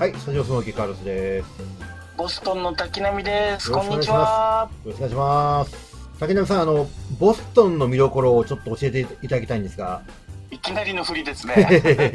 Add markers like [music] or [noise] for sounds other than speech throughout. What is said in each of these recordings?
はい、スタジオスモーキーカーロスです。ボストンの滝波です。こんにちは。よろしくお願いします。竹中さん、あの、ボストンの見どころをちょっと教えていただきたいんですが。いきなりの振りですね。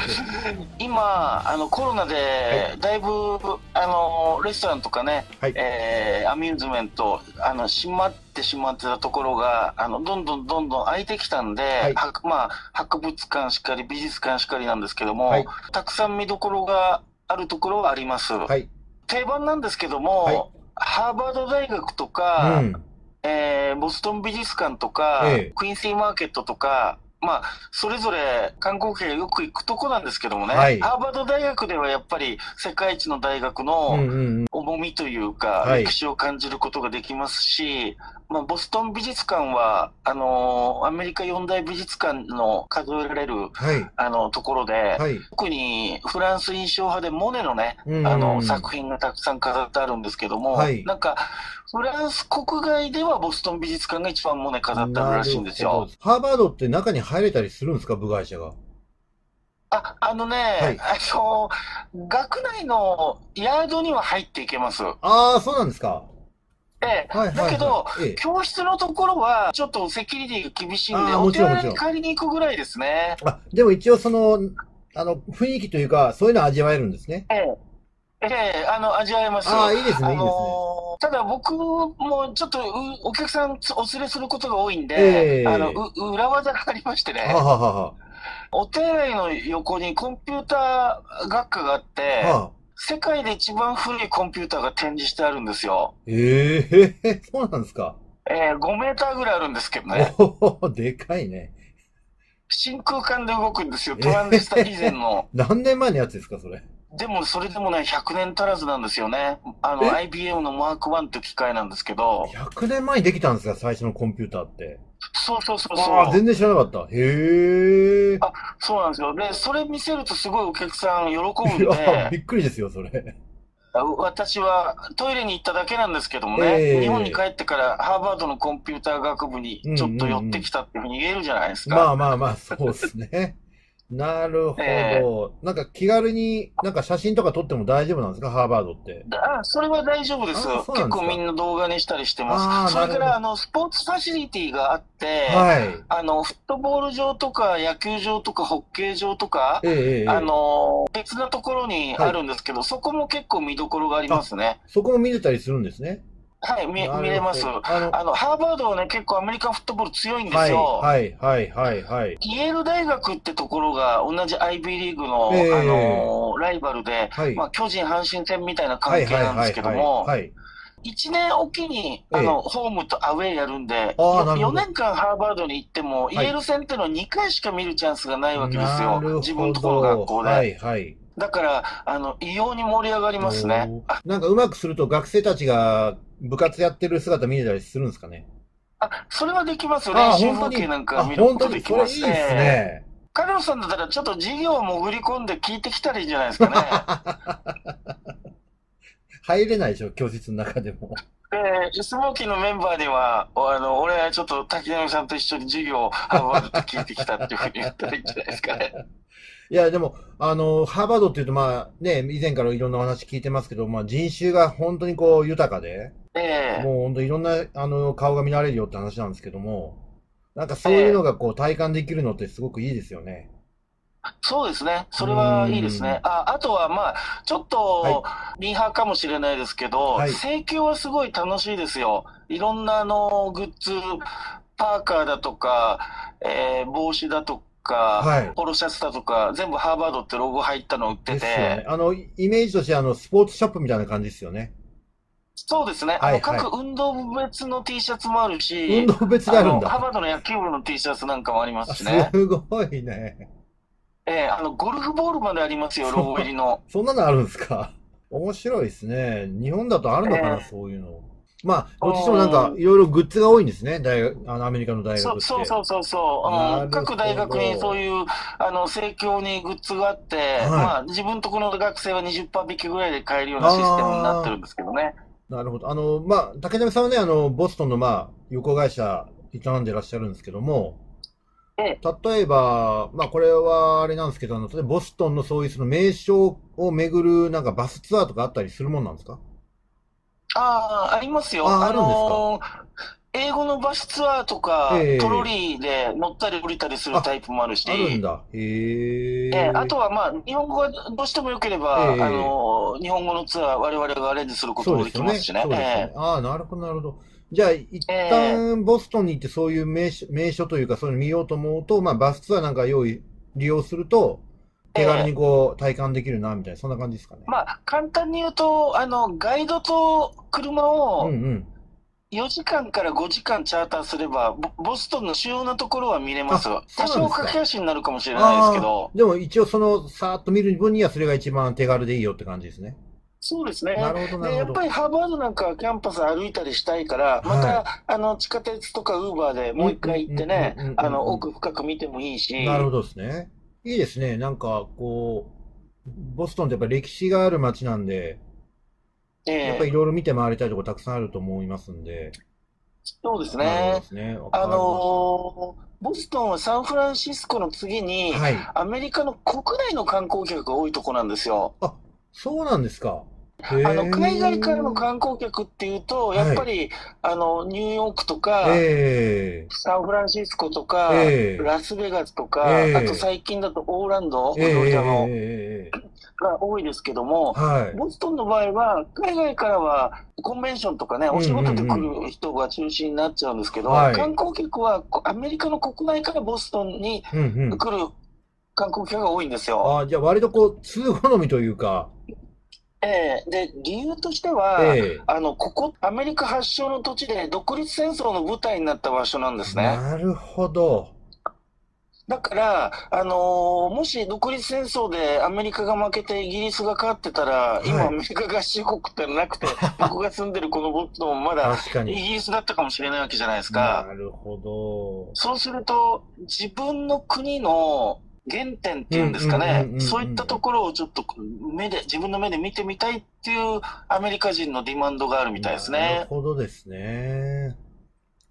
[laughs] 今、あのコロナで、だいぶ、あの、レストランとかね、はいえーアミューズメント、あの、閉まってしまってたところが、あの、どんどんどんどん開いてきたんで、はいはまあ、博物館しかり、美術館しかりなんですけども、はいたくさん見どころがあるところはあります。はい。定番なんですけども、はいハーバード大学とか、うん。えーボストン美術館とか、ええクイーンシーマーケットとか、まあ、それぞれ観光客がよく行くとこなんですけどもね、はいハーバード大学ではやっぱり世界一の大学うんのうんうん。重みというか、はい歴史を感じることができますし、まあ、ボストン美術館は、あのーアメリカ四大美術館の数えられる、はい。あの、ところで、はい。特にフランス印象派でモネのね、あの、作品がたくさん飾ってあるんですけども、はいなんか、フランス国外ではボストン美術館が一番モネ飾ってあるらしいんですよ。ハーバードって中に入れたりするんですか、部外者が？あ、あのね、はいあの、学内のヤードには入っていけます。ああ、そうなんですか。ええはいはい、はい。だけど、ええ、教室のところはちょっとセキュリティが厳しいんで、お手もちろんもちろん洗いに借りに行くぐらいですね。あ、でも一応その、あの、雰囲気というか、そういうの味わえるんですね。ええ。ええ、あの、味わえます。ああ、いいですね、いいですね。あのーただ僕もちょっとうお客さんお連れすることが多いんで、ええあのう裏技がありましてね、ははははお手洗いの横にコンピューター学科があって、は。は世界で一番古いコンピューターが展示してあるんですよ。ええ [laughs] そうなんですか。えー5メーターぐらいあるんですけどね、おお、でかいね。真空管で動くんですよ、トランジスタ以前の。[laughs] 何年前のやつですか、それ。でもそれでもね、100年足らずなんですよね。あの、え？IBM のマーク1って機械なんですけど、100年前にできたんですか、最初のコンピューターって。そうそうそうああ、そう。全然知らなかった。へえ。あそうなんですよ。で、それ見せるとすごいお客さん喜ぶんいや、びで、っくりですよ、それ。あ私はトイレに行っただけなんですけどもね、ええ日本に帰ってからハーバードのコンピューター学部にちょっと寄ってきたっていうふうに言えるじゃないですか。まあまあまあ、そうですね。なるほえど。なんか気軽に、なんか写真とか撮っても大丈夫なんですか、ハーバードって。あ、それは大丈夫です。ですか？結構みんな動画にしたりしてます。それから、あの、スポーツファシリティがあって、はい。あの、フットボール場とか野球場とかホッケー場とか、ええええええあの、別なところにあるんですけど、そこも結構見どころがありますね。そこも見れたりするんですね。はい、見見れます。あの、ハーバードはね、結構アメリカンフットボール強いんではい、すよ。はい、はい、はい、はい。イェール大学ってところが同じ IB リーグの、ええあのーライバルで、はい。まあ、巨人阪神戦みたいな関はい、はい、係なんではい、はい。すけども、はい。1年おきに、あの、ホームとアウェーやるんで、あーなるほど4年間ハーバードに行っても、イェール戦っていうのは2回しか見るチャンスがないわけですよ。自分のところ学校で。はい、はい。だから、あの、異様に盛り上がりますね。なんかうまくすると学生たちが部活やってる姿見れたりするんですかね？あ、それはできますよ。あ練習風景なんかあ、見ること本当に？できますそれいいですね。ね。カルロスさんだったらちょっと授業を潜り込んで聞いてきたらいいんじゃないですかね。[laughs] 入れないでしょ、教室の中でも。で、スモーキーのメンバーには、あの、俺はちょっと滝波さんと一緒に授業をハーバードで聞いてきたっていうふうに言ったらいいんじゃないですかね。[laughs] いや、でも、あの、ハーバードっていうと、まあね、以前からいろんなお話聞いてますけど、まあ人種が本当にこう豊かで、ええもう本当いろんな、あの、顔が見られるよって話なんですけども、なんかそういうのがこう体感できるのってすごくいいですよね。そうですね。それはいいですね。あ、あとはまあ、ちょっと、ミーハーかもしれないですけど、はい盛況はすごい楽しいですよ。いろんなあの、グッズ、パーカーだとか、えー帽子だとか、はいポロシャツだとか、全部ハーバードってロゴ入ったの売ってですよねて。、あの、イメージとしてあの、スポーツショップみたいな感じですよね。そうですね。はいはい各運動部別の T シャツもあるし、運動別であるんのハーだ。バードの野球部の T シャツなんかもありまあすしね。すごいね。ええあの、ゴルフボールまでありますよ、ロゴ入りの。そんなのあるんですか？面白いですね。日本だとあるのかな、ええそういうの。まあ、どっちもなんか、いろいろグッズが多いんですね。大学、あの、アメリカの大学って。そうそうそうそう。あの、各大学にそういう、あの、盛況にグッズがあって、はいまあ、自分とこの学生は20%引きぐらいで買えるようなシステムになってるんですけどね。なるほど。あの、まあ、竹波さんはね、あの、ボストンの、まあ、旅行会社営んでらっしゃるんですけども、え例えば、まあこれはあれなんですけど、あの、例えばボストンのそういうその名所を巡るなんかバスツアーとかあったりするもんなんですか？ああ、ありますよ。ああるんですか？のー英語のバスツアーとか、ええトロリーで乗ったり降りたりするタイプもあるし、あるんだ。へえ。ええあとはまあ、日本語がどうしても良ければ、ええあのー日本語のツアー、我々がアレンジすることもで。きますしね。ねええ。ああ、なるほど、なるほど。じゃあ、一旦ボストンに行ってそういう名所、名所というか、そういうの見ようと思うと、まあバスツアーなんか用意、利用すると、手軽にこう、体感できるな、みたいな、そんな感じですかね。まあ、簡単に言うと、あの、ガイドと車うんをうん。4時間から5時間チャーターすれば、ボボストンの主要なところは見れます。すか少駆け足になるかもしれないですけど、でも一応その、さーっと見る分にはそれが一番手軽でいいよって感じですね。そうですね。なるほど、なで、やるほど。っぱりハーバードなんかはキャンパス歩いたりしたいから、また、あの、地下鉄とかウーバーでもう一回行ってねあの、奥深く見てもいいし、なるほどですね。いいですね。なんか、こう、ボストンってやっぱ歴史がある街なんで、ええやっぱりいろいろ見て回りたいところたくさんあると思いますんで。そうですねで。すね。あのーボストンはサンフランシスコの次にた、はい。アメリカの国内の観光客が多いとこなんですよ。そうなんですか。あの、海外からの観光客っていうと、やっぱり、あの、ニューヨークとか、えサンフランシスコとか、ええラスベガスとか、ええあと最近だとオーランド、フロリダの、ええが多いですけども、はい。ボストンの場合は、海外からはコンベンションとかね、お仕事で来る人が中心になっちゃうんですけど、はい観光客はこアメリカの国内からボストンにうんうん。来る観光客が多いんですよ。あじゃあ割とこう、通好みというか、ええで、理由としては、ええあの、ここ、アメリカ発祥の土地で独立戦争の舞台になった場所なんですね。なるほど。だから、あのーもし独立戦争でアメリカが負けてイギリスが勝ってたら、い今アメリカ合衆国ってなくて、[laughs] 僕が住んでるこのボストンもまだ。イギリスだったかもしれないわけじゃないですか。なるほど。そうすると、自分の国の原点っていうんですかねそういったところをちょっと目で、自分の目で見てみたいっていうアメリカ人のディマンドがあるみたいですなるね。ほどですね。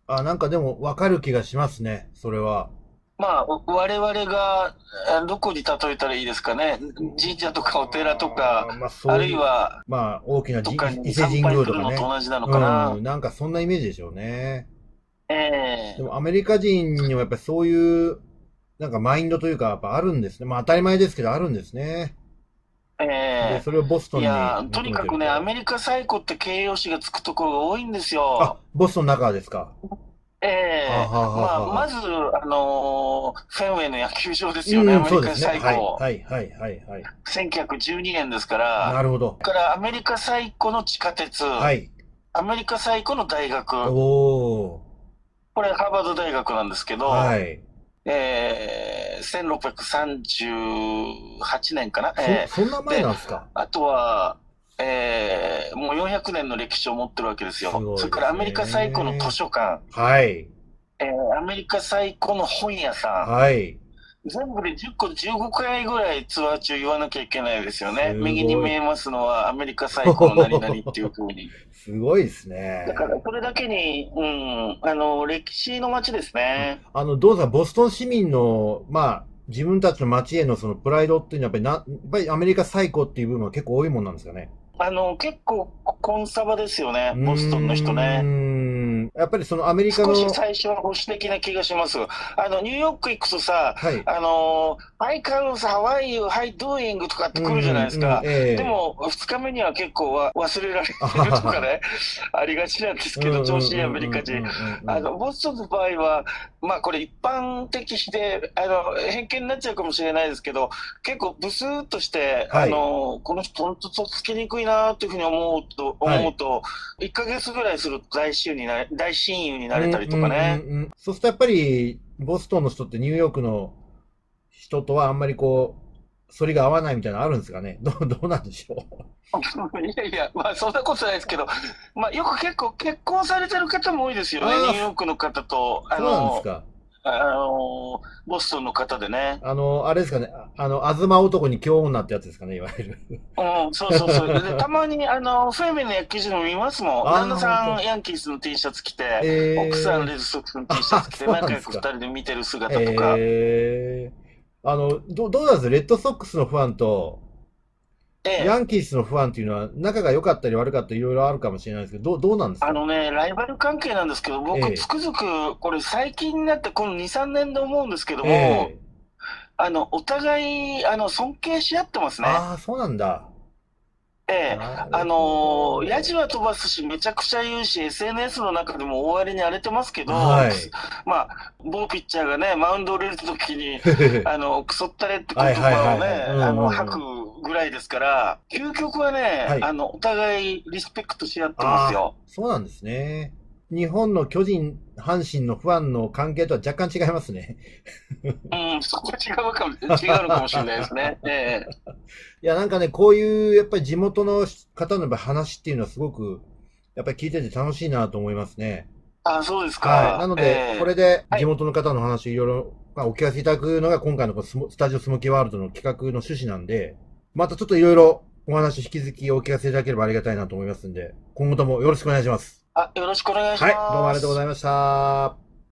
あ、なんかでも分かる気がしますね、それは。まあ、我々が、あどこに例えたらいいですかね。神社とかお寺とか、あー、まあ、そういうあるいは、まあ、大きなどっじ伊勢神宮とかね。と同じなのかな。うん、なんかそんなイメージでしょうね。ええでもアメリカ人にもやっぱりそういう、なんかマインドというか、やっぱあるんですね。まあ当たり前ですけど、あるんですね。で、えそれをボストンにえいや、求とにかくね、アメリカ最古って形容詞がつくところが多いんですあよ。、ボストンの中ですか。ええはあはあはあはあまあ、まず、あのーフェンウェイの野球場ですよね、アうん、メリカ最古。はい、はい、はい、はい。1912年ですから、なるほど。だからアメリカ最古の地下鉄、はい。アメリカ最古の大学、おこれハーバード大学なんですけー。ど、はい。えー、1638年かな、えーそ、そんな前なんですか？あとは、えー、もう400年の歴史を持ってるわけですよ。すそれからアメリカ最古の図書館、はい。えー、アメリカ最古の本屋さん、はい。全部で10個、15回ぐらいツアー中言わなきゃいけないですよね。右に見えますのはアメリカ最古の何々っていう風に。[laughs] すごいですねだ。から、それだけに、うん、あの、歴史の街ですね。あの、どうですか、ボストン市民の、まあ、自分たちの街へのそのプライドっていうのはやっぱりな、やっぱりアメリカ最高っていう部分は結構多いもんなんですかね？あの、結構コンサバですよね、ボストンの人ね。ん。やっぱりそのアメリカの、少し最初は保守的な気がします。あの、ニューヨーク行くとさ、はい。あの、Hi Carlos, how are you? How doing? とかって来るじゃないですか。うんうんうんええでも、二日目には結構わ忘れられてるとかね、[laughs] ありがちなんですけど、調子いいアメリカ人。あの、ボストンの場合は、まあこれ一般的で、あの、偏見になっちゃうかもしれないですけど、結構ブスーっとして、はいあの、この人本当とっつきにくいなというふうに思うと、はい思うと、1ヶ月ぐらいすると大親友になれ、大親友になれたりとかね。うんうんうんうんそうするとやっぱり、ボストンの人ってニューヨークの人とはあんまりこう、反りが合わないみたいなのあるんですかね？どう、どうなんでしょう？[laughs] いやいや、まあそんなことないですけど、まあよく結構結婚されてる方も多いですよね、ニューヨークの方と。あそうなんでのす、か？あの、ボストンの方でね。あの、あれですかね、あの、東男に京女ってやつですかね、いわゆる。うん、そうそうそう。でたまに、あの、フェミの野球場も見ますもん。旦那さん、ヤンキースの T シャツ着て、えー、奥さん、レッドソックスの T シャツ着て、仲良く二人で見てる姿とか。えー、あの、どどうなんですレッドソックスのファンと、ええ、ヤンキースのファンっていうのは、仲が良かったり悪かったりいろいろあるかもしれないですけど、どうどうなんですか？あのね、ライバル関係なんですけど、僕、つくづく、これ最近になって、この2、3年で思うんですけども、え、あの、お互い、あの、尊敬し合ってますね。ああ、そうなんだ。ええ、あのー、ヤジは飛ばすし、めちゃくちゃ言うし、SNS の中でも大荒れに荒れてますけど、はい、まあ、某ピッチャーがね、マウンド降りるときに、[laughs] あの、クソったれって言葉をね、あの、吐くぐらいですから、究極はね、はい、あの、お互いリスペクトし合ってますよ。そうなんですね。日本の巨人、阪神のファンの関係とは若干違いますね。うん、そこは違うかも、違うのかもしれないですね。ええいや、なんかね、こういう、やっぱり地元の方の話っていうのはすごく、やっぱり聞いてて楽しいなと思いますね。あそうですか。はい。なので、えー、これで地元の方の話いろいろ、まあ、お聞かせいただくのが今回のスタジオスモキワールドの企画の趣旨なんで、またちょっといろいろお話引き続きお聞かせいただければありがたいなと思いますんで、今後ともよろしくお願いします。あ、よろしくお願いします。はい、どうもありがとうございました。